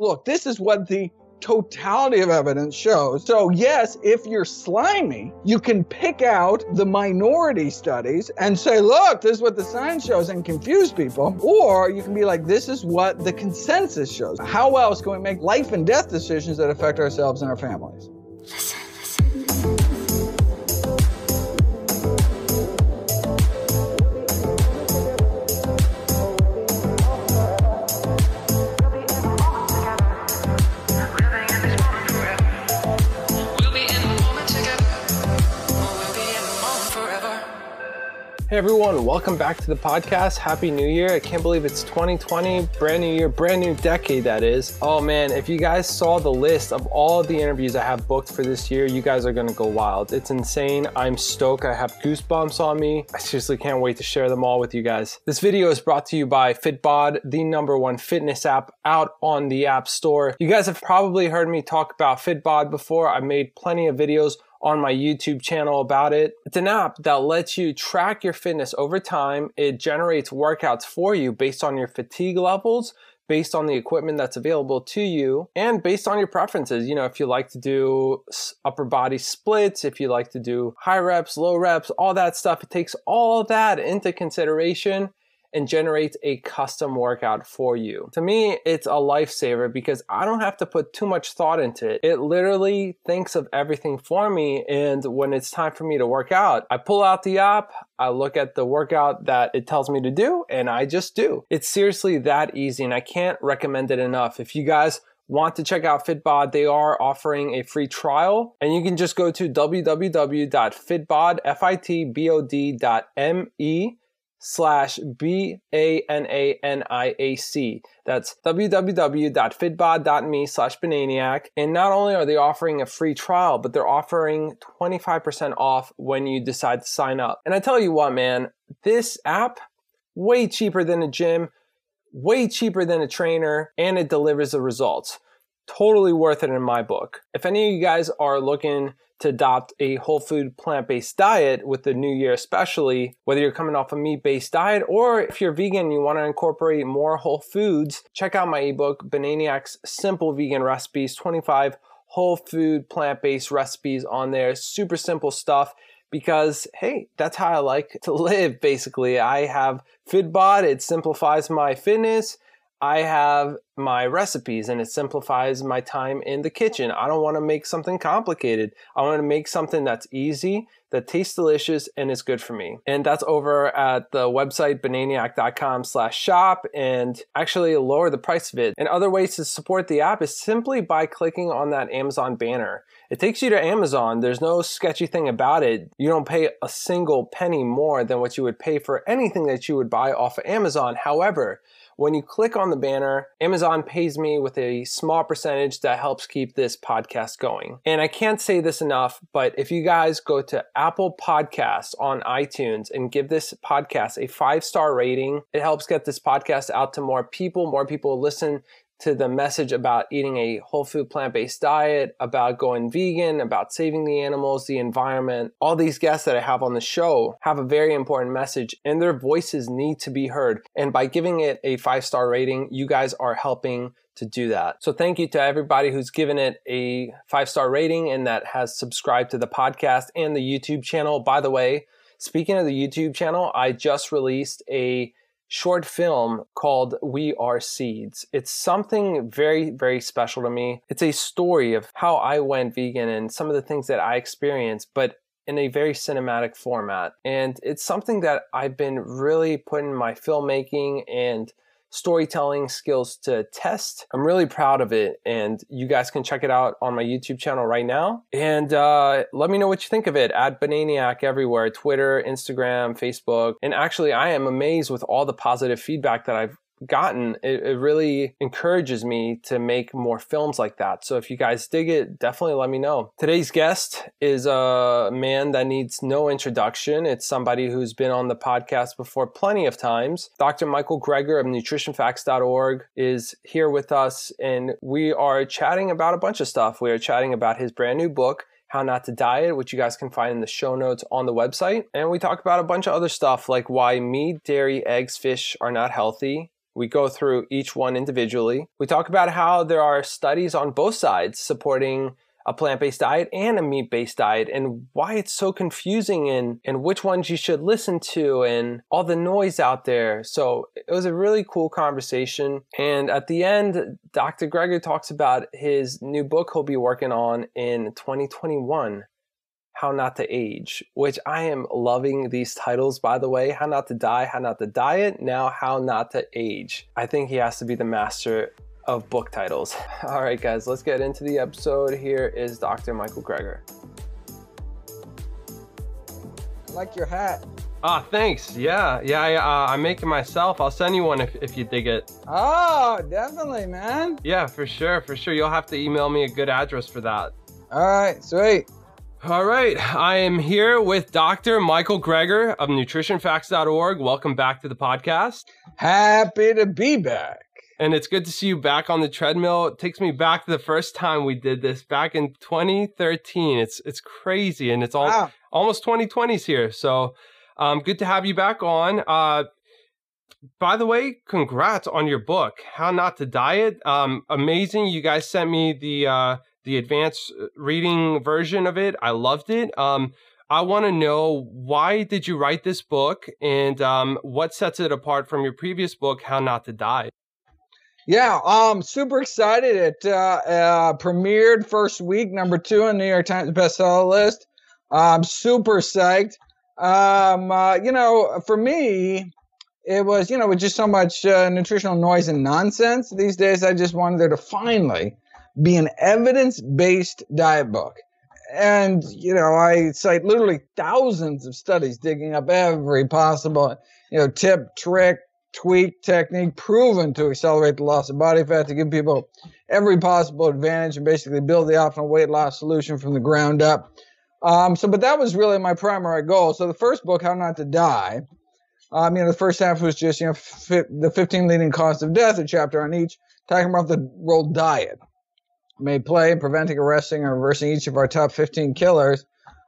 Look, this is what the totality of evidence shows. So, yes, if you're slimy, you can pick out the minority studies and say, look, this is what the science shows and confuse people. Or you can be like, this is what the consensus shows. How else can we make life and death decisions that affect ourselves and our families? Listen. Hey everyone, welcome back to the podcast. Happy New Year. I can't believe it's 2020, brand new year, brand new decade that is. Oh man, if you guys saw the list of all the interviews I have booked for this year, you guys are gonna go wild. It's insane. I'm stoked. I have goosebumps on me. I seriously can't wait to share them all with you guys. This video is brought to you by Fitbod, the number one fitness app out on the App Store. You guys have probably heard me talk about Fitbod before. I made plenty of videos on my YouTube channel about it. It's an app that lets you track your fitness over time. It generates workouts for you based on your fatigue levels, based on the equipment that's available to you, and based on your preferences. You know, if you like to do upper body splits, if you like to do high reps, low reps, all that stuff, it takes all that into consideration and generates a custom workout for you. To me, it's a lifesaver because I don't have to put too much thought into it. It literally thinks of everything for me. And when it's time for me to work out, I pull out the app, I look at the workout that it tells me to do, and I just do. It's seriously that easy, and I can't recommend it enough. If you guys want to check out Fitbod, they are offering a free trial, and you can just go to www.fitbod.me slash B-A-N-A-N-I-A-C. That's www.fitbod.me slash bananiac. And not only are they offering a free trial, but they're offering 25% off when you decide to sign up. And I tell you what, man, this app, way cheaper than a gym, way cheaper than a trainer, and it delivers the results. Totally worth it in my book. If any of you guys are looking to adopt a whole food plant based diet with the new year, especially whether you're coming off a meat based diet or if you're vegan and you want to incorporate more whole foods, check out my ebook, Bananiac's Simple Vegan Recipes 25 whole food plant based recipes on there. Super simple stuff because hey, that's how I like to live basically. I have Fitbod, it simplifies my fitness I have my recipes and it simplifies my time in the kitchen. I don't want to make something complicated. I want to make something that's easy, that tastes delicious, and is good for me. And that's over at the website bananiac.com slash shop and actually lower the price of it. And other ways to support the app is simply by clicking on that Amazon banner. It takes you to Amazon. There's no sketchy thing about it. You don't pay a single penny more than what you would pay for anything that you would buy off of Amazon. However, when you click on the banner, Amazon pays me with a small percentage that helps keep this podcast going. And I can't say this enough, but if you guys go to Apple Podcasts on iTunes and give this podcast a five star rating, it helps get this podcast out to more people. More people listen to the message about eating a whole food plant based diet, about going vegan, about saving the animals, the environment. All these guests that I have on the show have a very important message and their voices need to be heard. And by giving it a five star rating, you guys are helping to do that. So thank you to everybody who's given it a five star rating and that has subscribed to the podcast and the YouTube channel. By the way, speaking of the YouTube channel, I just released a short film called We Are Seeds. It's something very, very special to me. It's a story of how I went vegan and some of the things that I experienced, but in a very cinematic format. And it's something that I've been really putting my filmmaking and storytelling skills to test. I'm really proud of it, and you guys can check it out on my YouTube channel right now. And uh, let me know what you think of it at Bananiac everywhere Twitter, Instagram, Facebook. And actually, I am amazed with all the positive feedback that I've gotten, it, it, really encourages me to make more films like that. So if you guys dig it, definitely let me know. Today's guest is a man that needs no introduction. It's somebody who's been on the podcast before plenty of times. Dr. Michael Greger of nutritionfacts.org is here with us, and we are chatting about a bunch of stuff. We are chatting about his brand new book, how Not to Diet, which you guys can find in the show notes on the website. And we talk about a bunch of other stuff like why meat, dairy, eggs, fish are not healthy, We go through each one individually. We talk about how there are studies on both sides supporting a plant-based diet and a meat-based diet and why it's so confusing and, and which ones you should listen to and all the noise out there. So it was a really cool conversation. And at the end, Dr. Greger talks about his new book he'll be working on in 2021. How Not to Age, which I am loving these titles, by the way. How Not to Die, How Not to Diet, now How Not to Age. I think he has to be the master of book titles. All right, guys, let's get into the episode. Here is Dr. Michael Greger. I like your hat. Ah, thanks. Yeah, yeah, I, uh, I'm making myself. I'll send you one if, if you dig it. Oh, definitely, man. Yeah, for sure, for sure. You'll have to email me a good address for that. All right, sweet. All right, I am here with Dr. Michael Greger of nutritionfacts.org. Welcome back to the podcast. Happy to be back. And it's good to see you back on the treadmill. It takes me back to the first time we did this back in 2013. It's it's crazy, and it's all wow. almost 2020s here. So, um, good to have you back on. Uh, by the way, congrats on your book, How Not to Diet. Um, amazing. You guys sent me the uh, the advanced uh, reading version of it. I loved it. Um, I want to know why did you write this book, and um, what sets it apart from your previous book, How Not to Die. Yeah, um, super excited. It uh, uh, premiered first week, number two on the New York Times bestseller list. I'm super psyched. Um, uh, you know, for me, it was you know with just so much uh, nutritional noise and nonsense these days. I just wanted there to finally be an evidence based diet book. And, you know, I cite literally thousands of studies digging up every possible, you know, tip, trick, tweak, technique proven to accelerate the loss of body fat to give people every possible advantage and basically build the optimal weight loss solution from the ground up. Um, so, but that was really my primary goal. So the first book, How Not to Die, um, you know, the first half was just, you know, fi- the 15 leading causes of death, a chapter on each, talking about the role diet may play in preventing, arresting, or reversing each of our top 15 killers.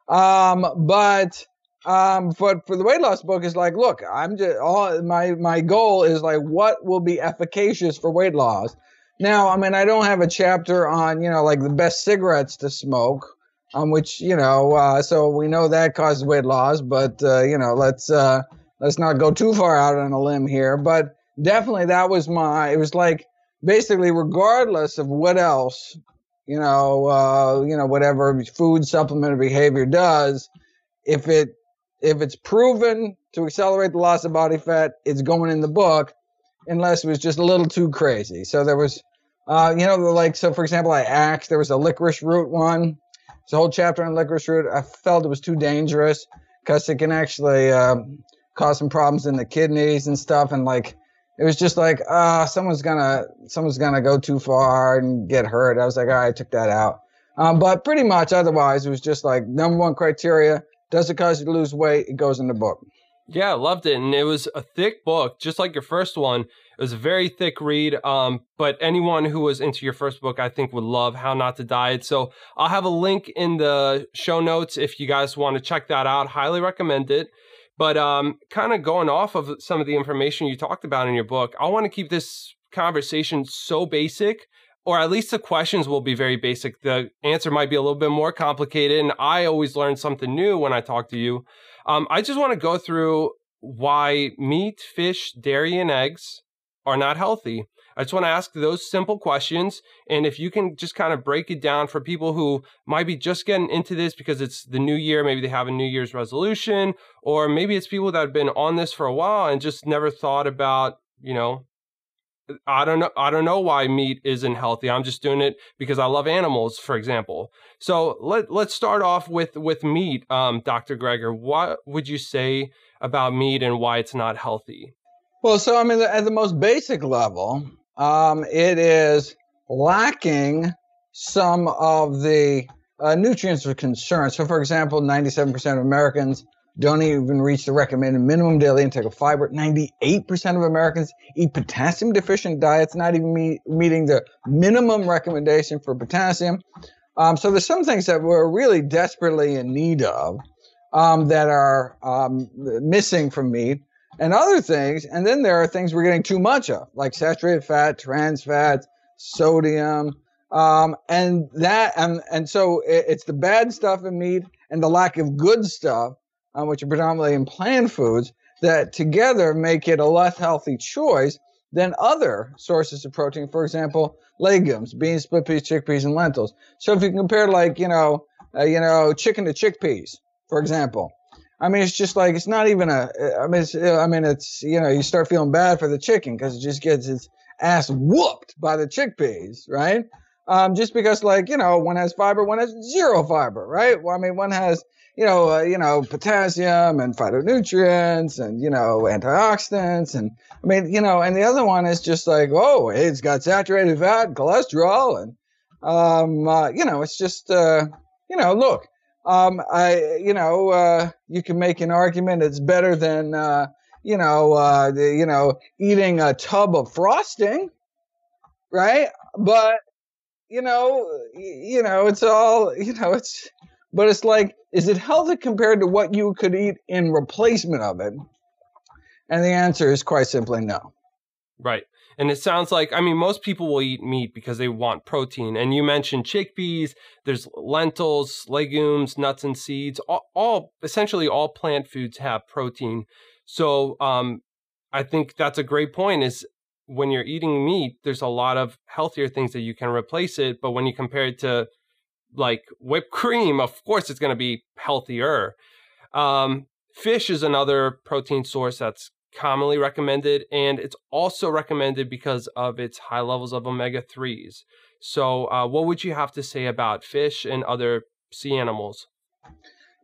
Um, but um, for the weight loss book is like, look, I'm just all my my goal is like, what will be efficacious for weight loss? Now, I mean, I don't have a chapter on you know like the best cigarettes to smoke, um, which you know, uh, so we know that causes weight loss, but uh, you know, let's uh, let's not go too far out on a limb here. But definitely, that was my. It was like basically, regardless of what else, you know, uh, you know, whatever food supplement or behavior does, if it if it's proven to accelerate the loss of body fat, it's going in the book, unless it was just a little too crazy. So there was, uh, you know, like so. For example, I axed. there was a licorice root one. It's a whole chapter on licorice root. I felt it was too dangerous because it can actually uh, cause some problems in the kidneys and stuff, and like it was just like, ah, uh, someone's gonna someone's gonna go too far and get hurt. I was like, all right, I took that out. Um, but pretty much otherwise, it was just like number one criteria: does it cause you to lose weight? It goes in the book. Yeah, loved it, and it was a thick book, just like your first one. It was a very thick read. Um, but anyone who was into your first book, I think, would love How Not to Diet. So I'll have a link in the show notes if you guys want to check that out. Highly recommend it. But um, kind of going off of some of the information you talked about in your book, I want to keep this conversation so basic, or at least the questions will be very basic. The answer might be a little bit more complicated, and I always learn something new when I talk to you. Um, I just want to go through why meat, fish, dairy, and eggs are not healthy. I just want to ask those simple questions. And if you can just kind of break it down for people who might be just getting into this because it's the new year, maybe they have a New Year's resolution, or maybe it's people that have been on this for a while and just never thought about, you know, I don't know. I don't know why meat isn't healthy. I'm just doing it because I love animals, for example. So let let's start off with with meat, um, Dr. Greger. What would you say about meat and why it's not healthy? Well, so I mean, at the most basic level, um, it is lacking some of the uh, nutrients of concern. So, for example, 97% of Americans don't even reach the recommended minimum daily intake of fiber. 98% of Americans eat potassium deficient diets, not even meet, meeting the minimum recommendation for potassium. Um, so, there's some things that we're really desperately in need of um, that are um, missing from meat. And other things. And then there are things we're getting too much of, like saturated fat, trans fats, sodium, um, and that and and so it, it's the bad stuff in meat and the lack of good stuff, um, which are predominantly in plant foods, that together make it a less healthy choice than other sources of protein. For example, legumes, beans, split peas, chickpeas, and lentils. So if you compare, like you know, uh, you know, chicken to chickpeas, for example, I mean, it's just like it's not even a. I mean, it's, I mean, it's you know, you start feeling bad for the chicken because it just gets its ass whooped by the chickpeas, right? Um, just because, like you know, one has fiber, one has zero fiber, right? Well, I mean, one has you know, uh, you know, potassium and phytonutrients and you know, antioxidants, and I mean, you know, and the other one is just like, oh, it's got saturated fat, and cholesterol, and um, uh, you know, it's just, uh, you know, look, um, I, you know, uh, you can make an argument it's better than, uh, you know, uh, the, you know, eating a tub of frosting, right? But, you know, you know, it's all, you know, it's, but it's like, is it healthy compared to what you could eat in replacement of it? And the answer is quite simply no. Right. And it sounds like, I mean, most people will eat meat because they want protein. And you mentioned chickpeas, there's lentils, legumes, nuts, and seeds. All, all essentially all plant foods have protein. So um, I think that's a great point is when you're eating meat, there's a lot of healthier things that you can replace it. But when you compare it to like whipped cream, of course it's going to be healthier. Um, fish is another protein source that's commonly recommended, and it's also recommended because of its high levels of omega 3s. So, uh, what would you have to say about fish and other sea animals?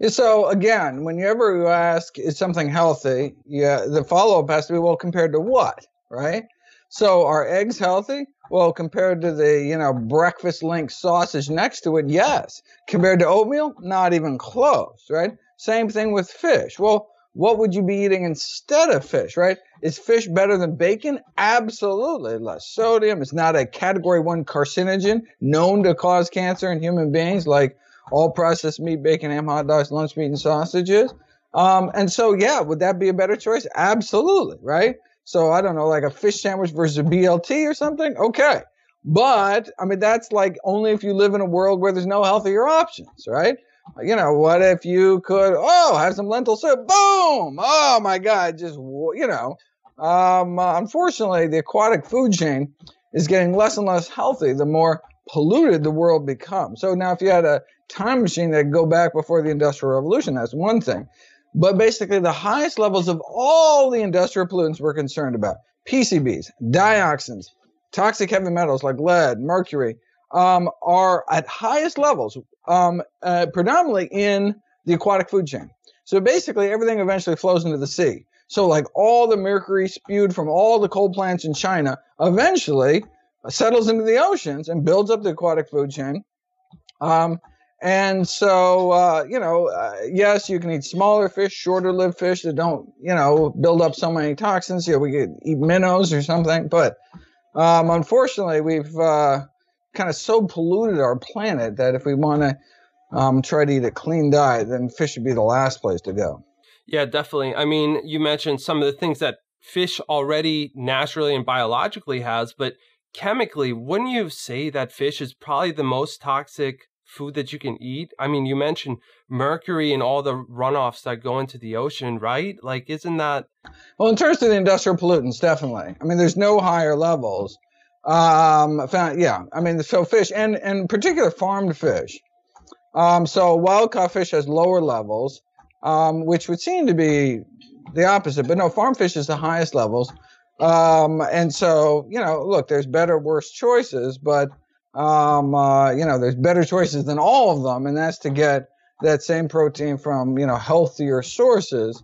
So again, whenever you ask is something healthy, yeah, the follow up has to be well compared to what, right? So are eggs healthy? Well, compared to the you know breakfast link sausage next to it, yes. Compared to oatmeal, not even close, right? Same thing with fish. Well, what would you be eating instead of fish, right? Is fish better than bacon? Absolutely. Less sodium. It's not a category one carcinogen known to cause cancer in human beings, like all processed meat, bacon, ham, hot dogs, lunch meat, and sausages. Um, and so, yeah, would that be a better choice? Absolutely, right? So I don't know, like a fish sandwich versus a BLT or something. Okay. But I mean, that's like only if you live in a world where there's no healthier options, right? You know, what if you could, oh, have some lentil soup? Boom! Oh my God, just, you know. Um, uh, unfortunately, the aquatic food chain is getting less and less healthy the more polluted the world becomes. So now, if you had a time machine that could go back before the Industrial Revolution, that's one thing. But basically, the highest levels of all the industrial pollutants we're concerned about PCBs, dioxins, toxic heavy metals like lead, mercury, um, are at highest levels, um, uh, predominantly in the aquatic food chain. So basically, everything eventually flows into the sea. So, like all the mercury spewed from all the coal plants in China eventually settles into the oceans and builds up the aquatic food chain. Um, and so, uh, you know, uh, yes, you can eat smaller fish, shorter lived fish that don't, you know, build up so many toxins. Yeah, we could eat minnows or something. But um, unfortunately, we've uh, kind of so polluted our planet that if we want to um, try to eat a clean diet, then fish would be the last place to go. Yeah, definitely. I mean, you mentioned some of the things that fish already naturally and biologically has, but chemically, wouldn't you say that fish is probably the most toxic food that you can eat? I mean, you mentioned mercury and all the runoffs that go into the ocean, right? Like, isn't that? Well, in terms of the industrial pollutants, definitely. I mean, there's no higher levels. Um, found, yeah, I mean, so fish and in particular farmed fish. Um, so wild caught fish has lower levels, um, which would seem to be the opposite. But no, farm fish is the highest levels. Um, and so, you know, look, there's better, worse choices, but, um, uh, you know, there's better choices than all of them. And that's to get that same protein from, you know, healthier sources.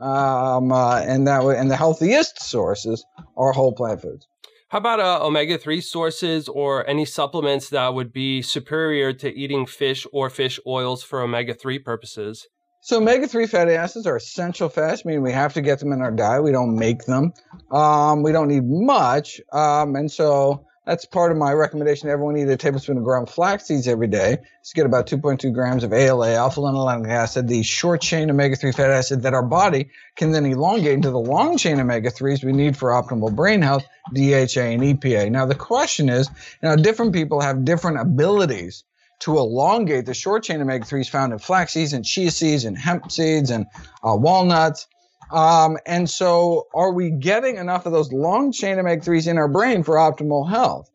Um, uh, and that way, and the healthiest sources are whole plant foods. How about uh, omega 3 sources or any supplements that would be superior to eating fish or fish oils for omega 3 purposes? So, omega 3 fatty acids are essential fats, meaning we have to get them in our diet. We don't make them. Um, we don't need much. Um, and so, That's part of my recommendation. Everyone eat a tablespoon of ground flax seeds every day to get about 2.2 grams of ALA, alpha linolenic acid, the short chain omega 3 fatty acid that our body can then elongate into the long chain omega 3s we need for optimal brain health, DHA and EPA. Now, the question is, know, different people have different abilities to elongate the short chain omega 3s found in flax seeds and chia seeds and hemp seeds and uh, walnuts. Um, and so, are we getting enough of those long chain omega 3s in our brain for optimal health?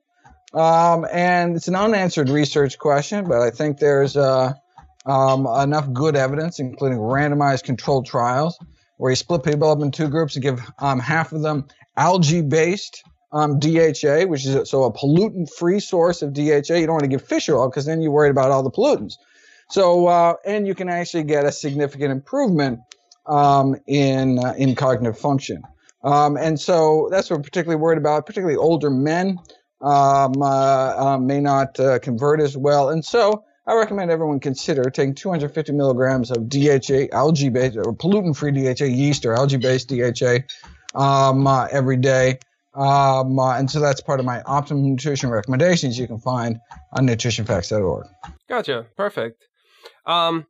Um, and it's an unanswered research question, but I think there's uh, um, enough good evidence, including randomized controlled trials, where you split people up in two groups and give um, half of them algae based um, DHA, which is so a pollutant free source of DHA. You don't want to give fish oil because then you're worried about all the pollutants. So, uh, and you can actually get a significant improvement um, in uh, in cognitive function. Um, and so that's what we're particularly worried about. Particularly older men um, uh, uh, may not uh, convert as well. And so I recommend everyone consider taking 250 milligrams of DHA, algae-based or pollutant-free DHA, yeast or algae-based DHA um, uh, every day. Um, uh, and so that's part of my optimum nutrition recommendations you can find on nutritionfacts.org. Gotcha. Perfect. Um,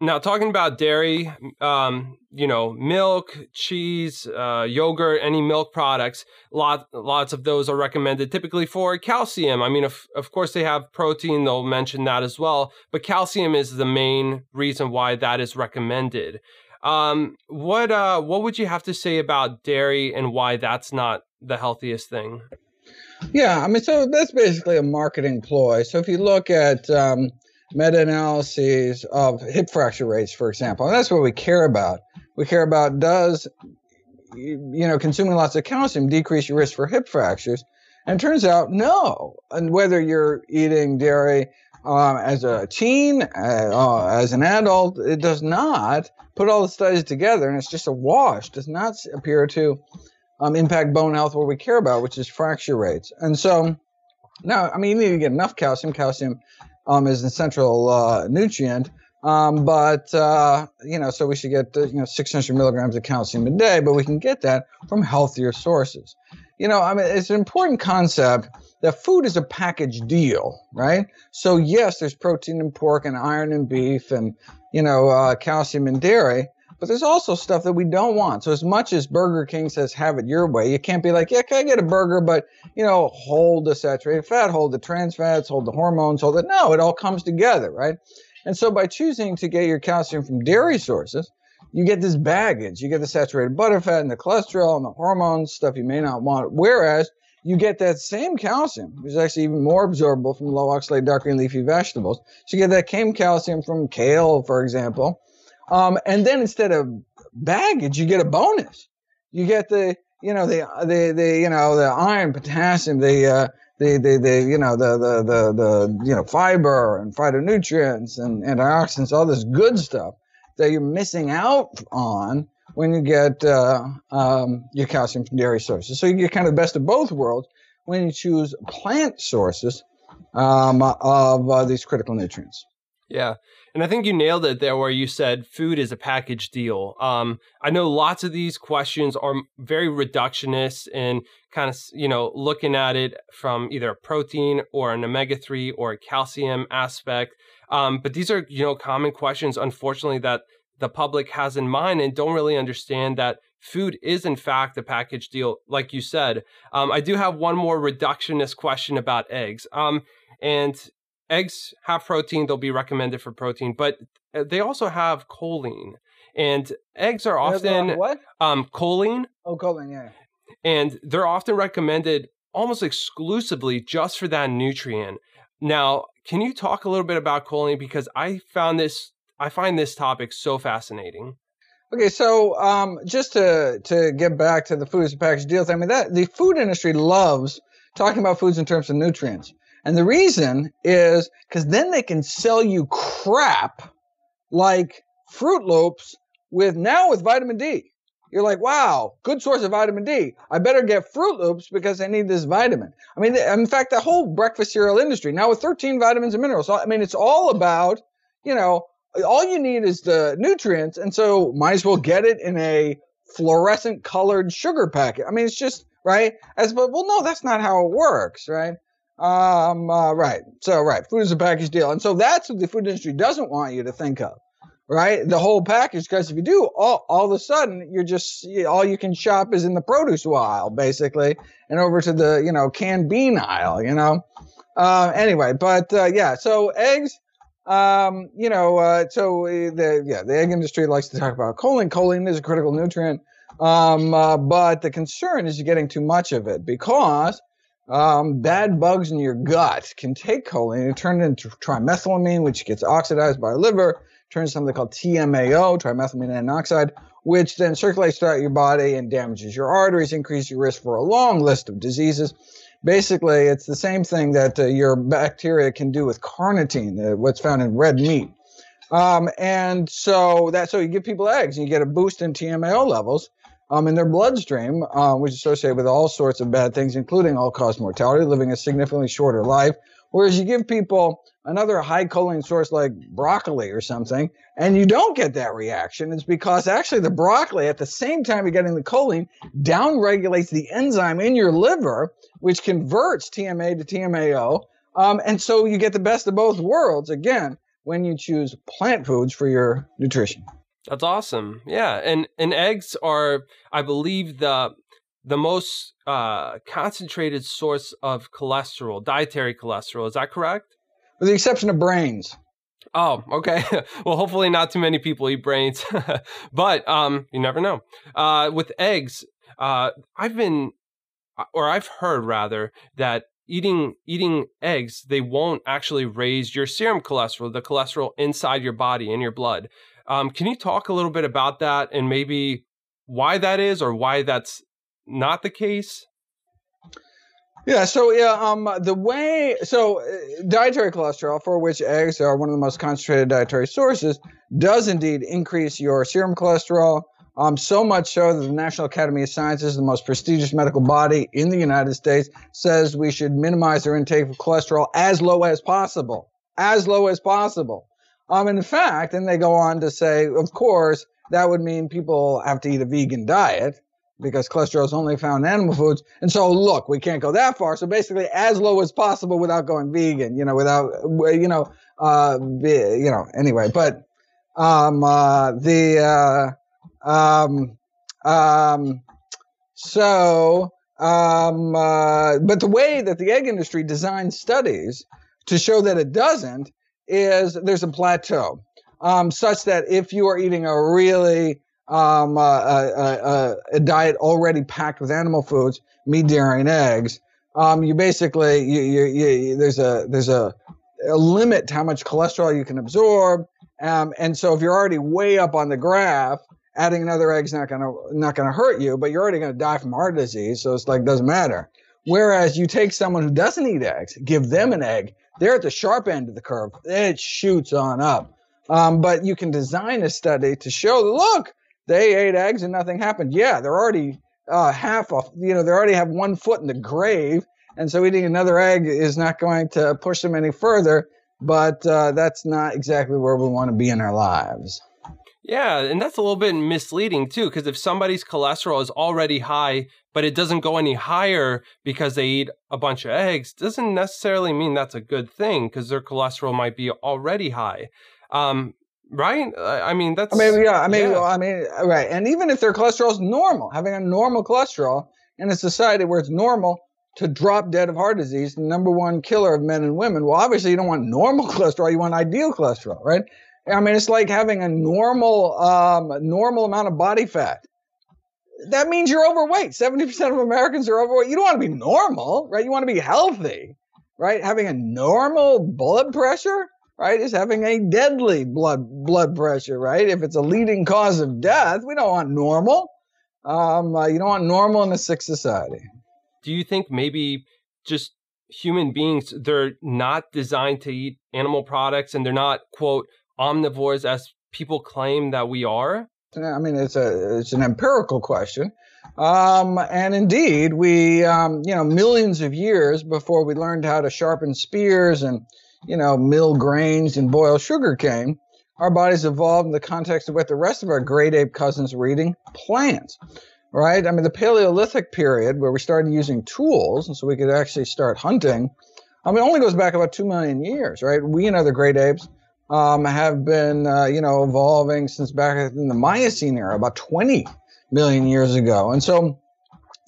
now, talking about dairy, um, you know, milk, cheese, uh, yogurt, any milk products, lot, lots of those are recommended typically for calcium. I mean, of, of course, they have protein, they'll mention that as well, but calcium is the main reason why that is recommended. Um, what, uh, what would you have to say about dairy and why that's not the healthiest thing? Yeah, I mean, so that's basically a marketing ploy. So if you look at, um, meta-analyses of hip fracture rates, for example. And that's what we care about. We care about does you know consuming lots of calcium decrease your risk for hip fractures? And turns out no. And whether you're eating dairy um, as a teen, uh, uh, as an adult, it does not. Put all the studies together, and it's just a wash. Does not appear to um, impact bone health, what we care about, which is fracture rates. And so now, I mean, you need to get enough calcium. Calcium um, is a central uh, nutrient. Um, but uh, you know, so we should get uh, you know 600 milligrams of calcium a day, but we can get that from healthier sources. You know, I mean, it's an important concept that food is a package deal, right? So yes, there's protein in pork and iron in beef, and you know, uh, calcium in dairy. But there's also stuff that we don't want. So as much as Burger King says have it your way, you can't be like, yeah, can I get a burger, but you know, hold the saturated fat, hold the trans fats, hold the hormones, hold it. No, it all comes together, right? And so by choosing to get your calcium from dairy sources, you get this baggage. You get the saturated butter fat and the cholesterol and the hormones, stuff you may not want. Whereas you get that same calcium, which is actually even more absorbable from low oxalate dark green leafy vegetables. So you get that same calcium from kale, for example, um, and then instead of baggage, you get a bonus. You get the, you know, the, the, the, you know, the iron, potassium, the, uh, the, the, the, you know, the, the, the, the, you know, fiber and phytonutrients and antioxidants, all this good stuff that you're missing out on when you get uh, um, your calcium from dairy sources. So you get kind of the best of both worlds when you choose plant sources um, of uh, these critical nutrients. Yeah. And I think you nailed it there where you said food is a package deal. Um, I know lots of these questions are very reductionist and kind of, you know, looking at it from either a protein or an omega 3 or a calcium aspect. Um, but these are, you know, common questions, unfortunately, that the public has in mind and don't really understand that food is in fact a package deal, like you said. Um, I do have one more reductionist question about eggs. Um, and eggs have protein; they'll be recommended for protein, but uh, they also have choline, and eggs are often what? Um, choline. Oh, choline, yeah. And they're often recommended almost exclusively just for that nutrient. Now, can you talk a little bit about choline because I found this I find this topic so fascinating. Okay, so um, just to to get back to the foods as a package deals, I mean that the food industry loves talking about foods in terms of nutrients. And the reason is because then they can sell you crap like Froot Loops with now with vitamin D. You're like, wow, good source of vitamin D. I better get Froot Loops because I need this vitamin. I mean, in fact, the whole breakfast cereal industry now with 13 vitamins and minerals. I mean, it's all about, you know, all you need is the nutrients. And so might as well get it in a fluorescent colored sugar packet. I mean, it's just right? As but well, no, that's not how it works, right? Um, uh, right. So, right, food is a package deal, and so that's what the food industry doesn't want you to think of, right? The whole package, because if you do, all all of a sudden you're just all you can shop is in the produce aisle, basically, and over to the you know canned bean aisle, you know. Uh, anyway, but uh, yeah, so eggs. Um, you know, uh, so the yeah, the egg industry likes to talk about choline. Choline is a critical nutrient, um, uh, but the concern is you're getting too much of it because um, bad bugs in your gut can take choline and turn it into trimethylamine, which gets oxidized by liver, turns something called TMAO, trimethylamine N-oxide, which then circulates throughout your body and damages your arteries, increases your risk for a long list of diseases. Basically, it's the same thing that uh, your bacteria can do with carnitine, uh, what's found in red meat. Um, and so that so you give people eggs and you get a boost in TMAO levels um, in their bloodstream, uh, which is associated with all sorts of bad things, including all-cause mortality, living a significantly shorter life. Whereas you give people another high choline source like broccoli or something, and you don't get that reaction, it's because actually the broccoli, at the same time you're getting the choline, downregulates the enzyme in your liver, which converts TMA to TMAO. Um, and so you get the best of both worlds again when you choose plant foods for your nutrition. That's awesome. Yeah, and and eggs are, I believe, the the most uh, concentrated source of cholesterol, dietary cholesterol. Is that correct? With the exception of brains. Oh, okay. well, hopefully not too many people eat brains, but um, you never know. Uh, with eggs, uh, I've been, uh, or I've heard rather, that eating eating eggs they won't actually raise your serum cholesterol, the cholesterol inside your body in your blood. Um, can you talk a little bit about that and maybe why that is or why that's not the case? Yeah, so yeah, um, the way so uh, dietary cholesterol, for which eggs are one of the most concentrated dietary sources, does indeed increase your serum cholesterol. Um, so much so that the National Academy of Sciences, the most prestigious medical body in the United States, says we should minimize our intake of cholesterol as low as possible, as low as possible. Um, in fact, and they go on to say, of course, that would mean people have to eat a vegan diet because cholesterol is only found in animal foods. And so, look, we can't go that far. So basically, as low as possible without going vegan, you know, without, you know, uh, you know, anyway, but, um, uh, the, uh, um, um, so, um, uh, but the way that the egg industry designs studies to show that it doesn't is there's a plateau, um, such that if you are eating a really um, uh, a, a, a, diet already packed with animal foods, meat, dairy, and eggs, um, you basically you, you, you, there's a there's a, a limit to how much cholesterol you can absorb, um, and so if you're already way up on the graph, adding another egg's not gonna not gonna hurt you, but you're already gonna die from heart disease, so it's like doesn't matter. Whereas you take someone who doesn't eat eggs, give them an egg, they're at the sharp end of the curve. It shoots on up. Um, but you can design a study to show, look, they ate eggs and nothing happened. Yeah, they're already uh, half off. You know, they already have one foot in the grave, and so eating another egg is not going to push them any further. But uh, that's not exactly where we want to be in our lives. Yeah, and that's a little bit misleading too, because if somebody's cholesterol is already high, but it doesn't go any higher because they eat a bunch of eggs, doesn't necessarily mean that's a good thing because their cholesterol might be already high. Um, right? I mean, that's. I mean, yeah. I mean, yeah. I mean, right. And even if their cholesterol is normal, having a normal cholesterol in a society where it's normal to drop dead of heart disease, the number one killer of men and women. Well, obviously, you don't want normal cholesterol; you want ideal cholesterol, right? I mean, it's like having a normal, um, normal amount of body fat. That means you're overweight. 70% of Americans are overweight. You don't want to be normal, right? You want to be healthy, right? Having a normal blood pressure, right, is having a deadly blood blood pressure, right? If it's a leading cause of death, we don't want normal. Um, uh, you don't want normal in a sick society. Do you think maybe just human beings they're not designed to eat animal products and they're not quote omnivores as people claim that we are? I mean, it's a it's an empirical question, um, and indeed, we um, you know millions of years before we learned how to sharpen spears and you know mill grains and boil sugar cane, our bodies evolved in the context of what the rest of our great ape cousins were eating plants. right? I mean, the Paleolithic period where we started using tools, and so we could actually start hunting. I mean, it only goes back about two million years, right? We and other great apes um, have been, uh, you know, evolving since back in the Miocene era, about 20 million years ago. And so,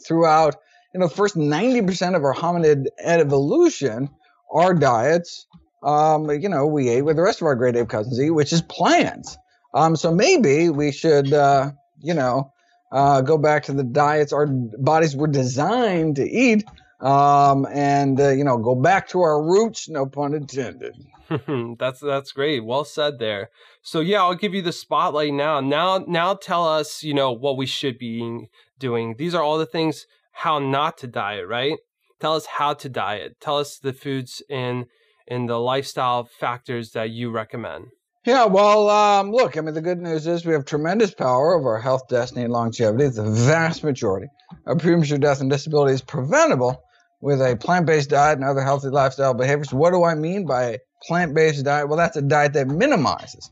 throughout, you know, the first 90% of our hominid evolution, our diets, um, you know, we ate with the rest of our great ape cousins eat, which is plants. Um, so maybe we should, uh, you know, uh, go back to the diets our bodies were designed to eat, um, and uh, you know, go back to our roots. No pun intended. that's that's great. Well said there. So yeah, I'll give you the spotlight now. Now, now, tell us, you know, what we should be doing. These are all the things how not to diet, right? Tell us how to diet. Tell us the foods and and the lifestyle factors that you recommend. Yeah, well, um, look, I mean, the good news is we have tremendous power over our health, destiny, and longevity. The vast majority of premature death and disability is preventable with a plant based diet and other healthy lifestyle behaviors. What do I mean by plant based diet? Well, that's a diet that minimizes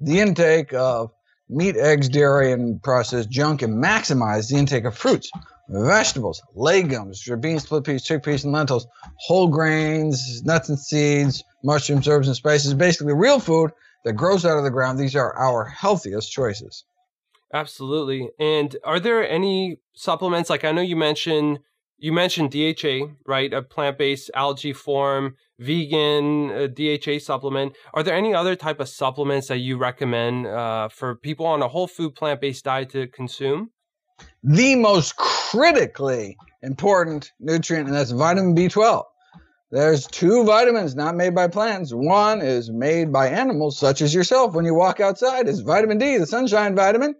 the intake of meat, eggs, dairy, and processed junk and maximizes the intake of fruits, vegetables, legumes, your beans, split peas, chickpeas, and lentils, whole grains, nuts and seeds, mushrooms, herbs, and spices. Basically, real food that grows out of the ground. These are our healthiest choices. Absolutely. And are there any supplements like I know you mentioned you mentioned DHA, right? A plant-based algae form, vegan DHA supplement. Are there any other type of supplements that you recommend uh, for people on a whole food plant-based diet to consume? The most critically important nutrient, and that's vitamin B12. There's two vitamins not made by plants. One is made by animals, such as yourself when you walk outside. is vitamin D, the sunshine vitamin.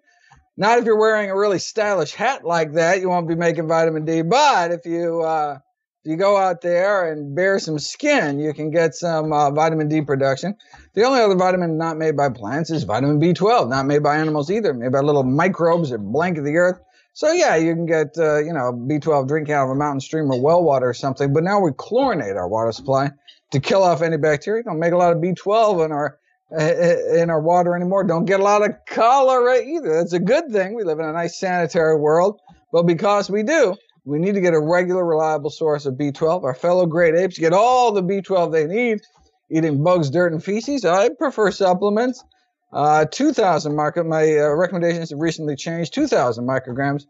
Not if you're wearing a really stylish hat like that, you won't be making vitamin D. But if you uh, if you go out there and bare some skin, you can get some uh, vitamin D production. The only other vitamin not made by plants is vitamin B12, not made by animals either, made by little microbes that blanket the earth. So yeah, you can get uh, you know B12 drinking out of a mountain stream or well water or something. But now we chlorinate our water supply to kill off any bacteria. Don't make a lot of B12 in our in our water anymore. Don't get a lot of cholera either. That's a good thing. We live in a nice sanitary world. But because we do, we need to get a regular, reliable source of B12. Our fellow great apes get all the B12 they need eating bugs, dirt, and feces. I prefer supplements. Uh, 2,000 micro. My uh, recommendations have recently changed. 2,000 micrograms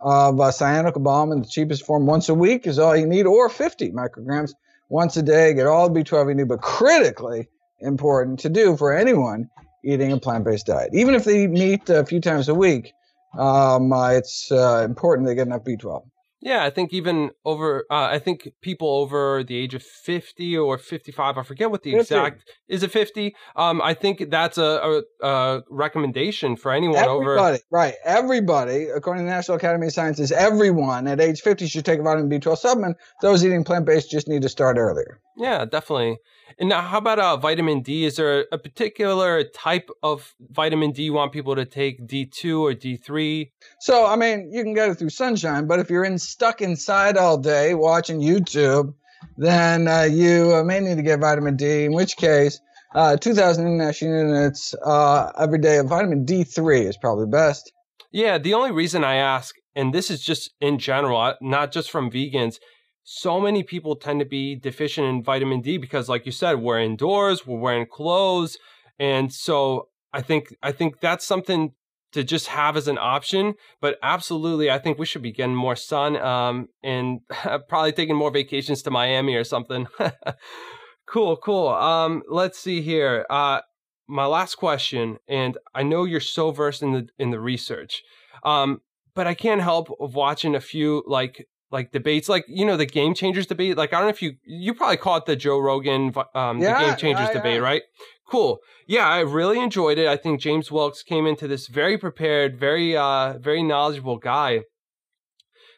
of uh, cyanocobalamin in the cheapest form once a week is all you need, or 50 micrograms once a day. Get all the B12 you need, but critically important to do for anyone eating a plant-based diet. Even if they eat meat a few times a week, um, it's uh, important they get enough B12. Yeah, I think even over, uh, I think people over the age of 50 or 55, I forget what the 50. exact, is it 50? Um, I think that's a, a, a recommendation for anyone over everybody, over. Right. Everybody, according to the National Academy of Sciences, everyone at age 50 should take a vitamin B12 supplement. Those eating plant based just need to start earlier. Yeah, definitely. And now, how about uh, vitamin D? Is there a particular type of vitamin D you want people to take, D2 or D3? So, I mean, you can get it through sunshine, but if you're in stuck inside all day watching YouTube, then uh, you uh, may need to get vitamin D, in which case, uh, 2,000 international units uh, every day of vitamin D3 is probably best. Yeah, the only reason I ask, and this is just in general, uh, not just from vegans, so many people tend to be deficient in vitamin D because, like you said, we're indoors, we're wearing clothes, and so I think I think that's something to just have as an option. But absolutely, I think we should be getting more sun um, and probably taking more vacations to Miami or something. cool, cool. Um, let's see here. Uh, my last question, and I know you're so versed in the in the research, um, but I can't help of watching a few like like debates, like you know the Game Changers debate. Like I don't know if you you probably caught the Joe Rogan um, yeah, the Game Changers yeah, debate, yeah. right? Cool. Yeah, I really enjoyed it. I think James Wilks came into this very prepared, very uh, very knowledgeable guy.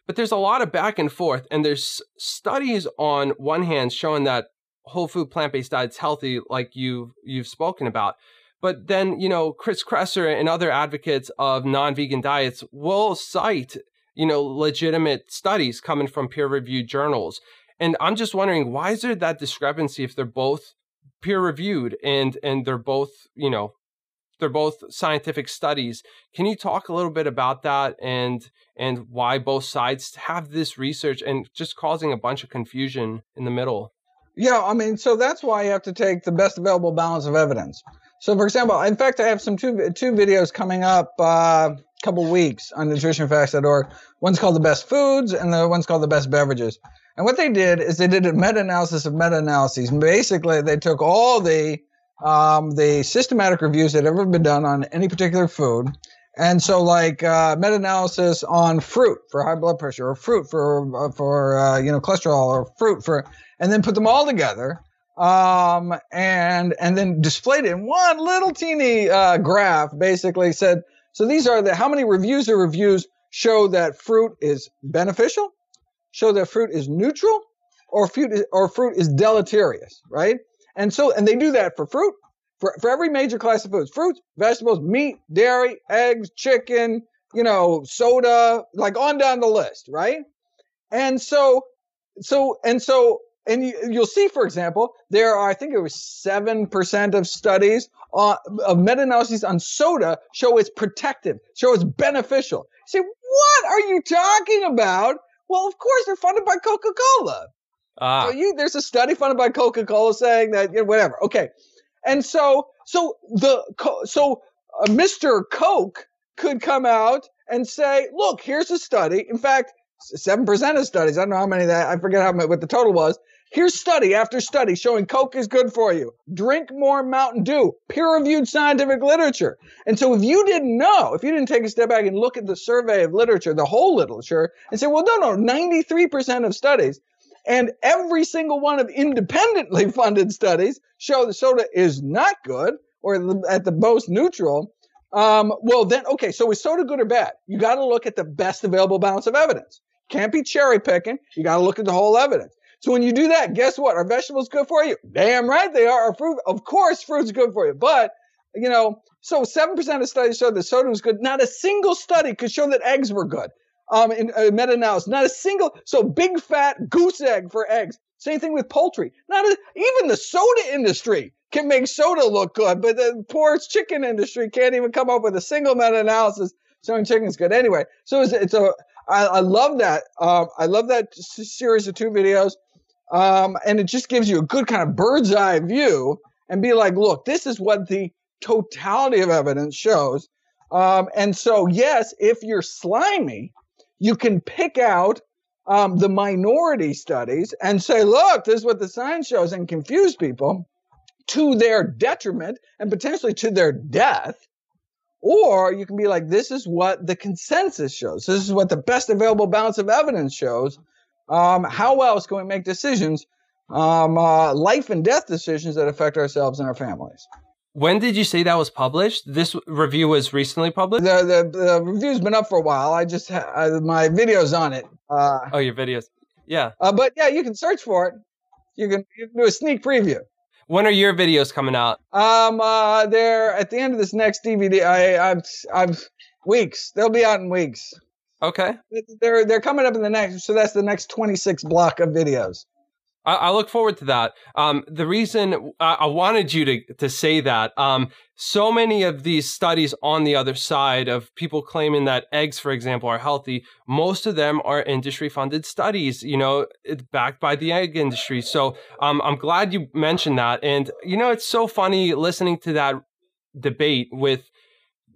But there's a lot of back and forth, and there's studies on one hand showing that whole food plant based diet's healthy, like you you've spoken about. But then, you know, Chris Kresser and other advocates of non vegan diets will cite you know, legitimate studies coming from peer reviewed journals. And I'm just wondering why is there that discrepancy if they're both peer reviewed and and they're both, you know, they're both scientific studies. Can you talk a little bit about that and and why both sides have this research and just causing a bunch of confusion in the middle? Yeah, I mean, so that's why you have to take the best available balance of evidence. So, for example, in fact, I have some two two videos coming up uh, couple weeks on nutritionfacts.org. One's called the best foods, and the one's called the best beverages. And what they did is they did a meta-analysis of meta-analyses. Basically, they took all the um, the systematic reviews that ever been done on any particular food. And so, like uh, meta-analysis on fruit for high blood pressure, or fruit for uh, for uh, you know cholesterol, or fruit for, and then put them all together, um, and and then displayed it in one little teeny uh, graph. Basically, said so. These are the how many reviews or reviews show that fruit is beneficial, show that fruit is neutral, or fruit is, or fruit is deleterious, right? And so, and they do that for fruit, for, for every major class of foods fruits, vegetables, meat, dairy, eggs, chicken, you know, soda, like on down the list, right? And so, so, and so, and you, will see, for example, there are, I think it was 7% of studies uh, of meta analyses on soda show it's protective, show it's beneficial. You say, what are you talking about? Well, of course, they're funded by Coca Cola. Ah. So you, there's a study funded by Coca-Cola saying that you know, whatever. Okay, and so so the so uh, Mr. Coke could come out and say, look, here's a study. In fact, seven percent of studies. I don't know how many that. I forget how many, what the total was. Here's study after study showing Coke is good for you. Drink more Mountain Dew. Peer-reviewed scientific literature. And so if you didn't know, if you didn't take a step back and look at the survey of literature, the whole literature, and say, well, no, no, 93% of studies and every single one of independently funded studies show that soda is not good or at the most neutral. Um, well, then, okay, so is soda good or bad? You got to look at the best available balance of evidence. Can't be cherry picking. You got to look at the whole evidence. So when you do that, guess what? Are vegetables good for you? Damn right they are. Are fruit, of course, fruit's good for you. But, you know, so 7% of studies showed that soda was good. Not a single study could show that eggs were good um, in uh, meta-analysis. Not a single. So big fat goose egg for eggs. Same thing with poultry. Not a, even the soda industry can make soda look good, but the poor chicken industry can't even come up with a single meta-analysis showing chicken's good. Anyway, so it's, it's a. I, I love that. Um, I love that series of two videos, um, and it just gives you a good kind of bird's eye view and be like, look, this is what the totality of evidence shows. Um, and so, yes, if you're slimy, you can pick out um, the minority studies and say, look, this is what the science shows, and confuse people to their detriment and potentially to their death. Or you can be like, this is what the consensus shows. This is what the best available balance of evidence shows. Um, how else can we make decisions, um, uh, life and death decisions that affect ourselves and our families? When did you say that was published? This review was recently published. The the, the review's been up for a while. I just ha- my videos on it. Uh, oh, your videos. Yeah. Uh, but yeah, you can search for it. You can, you can do a sneak preview. When are your videos coming out? Um, uh, they're at the end of this next DVD. I, I've, I've weeks. They'll be out in weeks. Okay. They're they're coming up in the next. So that's the next twenty six block of videos. I, I look forward to that. Um, the reason I, I, wanted you to to say that, um, so many of these studies on the other side of people claiming that eggs, for example, are healthy. Most of them are industry funded studies. You know, it's backed by the egg industry. So um, I'm glad you mentioned that. And you know, it's so funny listening to that debate with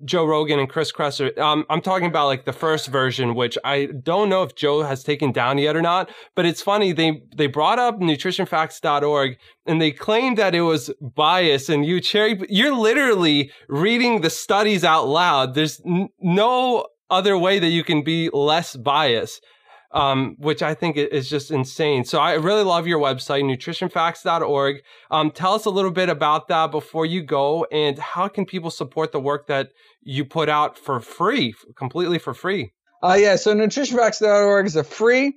Joe Rogan and Chris Kresser. Um, I'm talking about like the first version, which I don't know if Joe has taken down yet or not. But it's funny they they brought up nutritionfacts.org and they claimed that it was bias And you cherry, you're literally reading the studies out loud. There's n- no other way that you can be less biased um, which I think is just insane. So I really love your website, nutritionfacts.org. Um, tell us a little bit about that before you go, and how can people support the work that you put out for free, completely for free? Uh, yeah, so nutritionfacts.org is a free,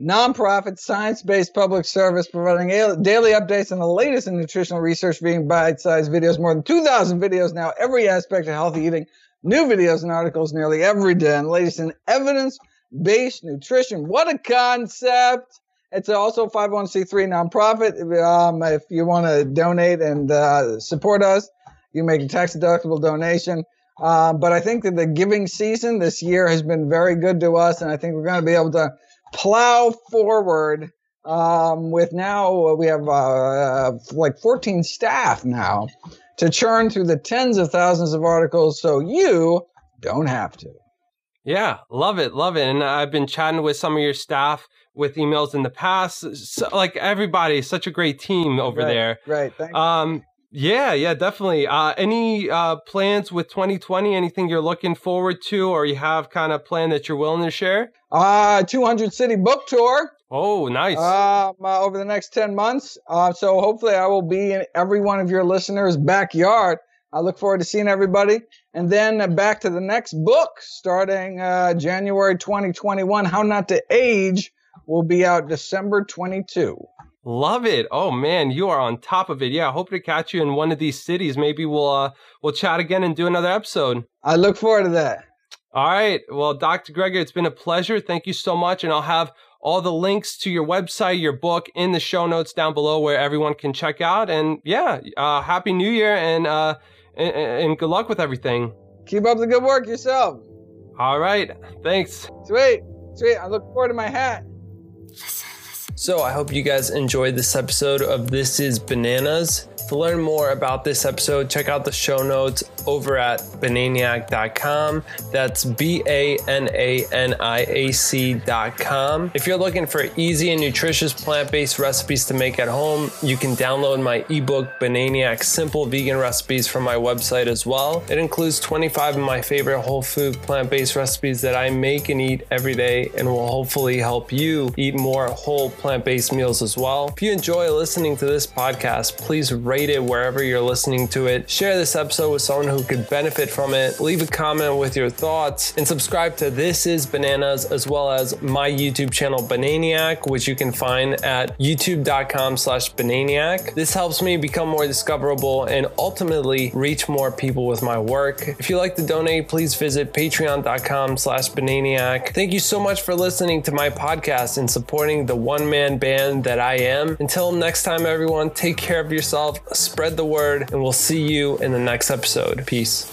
nonprofit, science-based public service providing daily updates on the latest in nutritional research, being bite-sized videos, more than 2,000 videos now, every aspect of healthy eating, new videos and articles nearly every day, and latest in evidence based nutrition. What a concept! It's also 501c3 nonprofit. Um, if you want to donate and uh, support us, You make a tax deductible donation. Uh, but I think that the giving season this year has been very good to us, and I think we're going to be able to plow forward um, with now we have uh, like 14 staff now to churn through the tens of thousands of articles so you don't have to. Yeah, love it, love it. And I've been chatting with some of your staff with emails in the past. So, like everybody, such a great team over right, there. Right. Thank um, yeah, yeah, definitely. Uh, any uh, plans with 2020? Anything you're looking forward to, or you have kind of plan that you're willing to share? Uh, 200 city book tour. Oh, nice. Um, uh, over the next 10 months. Uh, so hopefully I will be in every one of your listeners' backyard. I look forward to seeing everybody. And then uh, back to the next book starting uh, January 2021 How Not to Age will be out December 22. Love it. Oh man, you are on top of it. Yeah, I hope to catch you in one of these cities. Maybe we'll uh we'll chat again and do another episode. I look forward to that. All right. Well, Dr. Greger, it's been a pleasure. Thank you so much. And I'll have all the links to your website, your book in the show notes down below where everyone can check out. And yeah, uh, happy new year and, uh, and, and good luck with everything. Keep up the good work yourself. All right. Thanks. Sweet. Sweet. I look forward to my hat. So I hope you guys enjoyed this episode of This is Bananas. To learn more about this episode, check out the show notes over at bananiac.com. That's B A N A N I A C.com. If you're looking for easy and nutritious plant based recipes to make at home, you can download my ebook, Bananiac Simple Vegan Recipes, from my website as well. It includes 25 of my favorite whole food plant based recipes that I make and eat every day and will hopefully help you eat more whole plant based meals as well. If you enjoy listening to this podcast, please rate rate it wherever you're listening to it. Share this episode with someone who could benefit from it. Leave a comment with your thoughts and subscribe to This is Bananas as well as my YouTube channel Bananiac, which you can find at youtube.com slash Bananiac. This helps me become more discoverable and ultimately reach more people with my work. If you'd like to donate, please visit patreon.com slash Bananiac. Thank you so much for listening to my podcast and supporting the one-man band that I am. Until next time, everyone, take care of yourself, spread the word, and we'll see you in the next episode. Peace.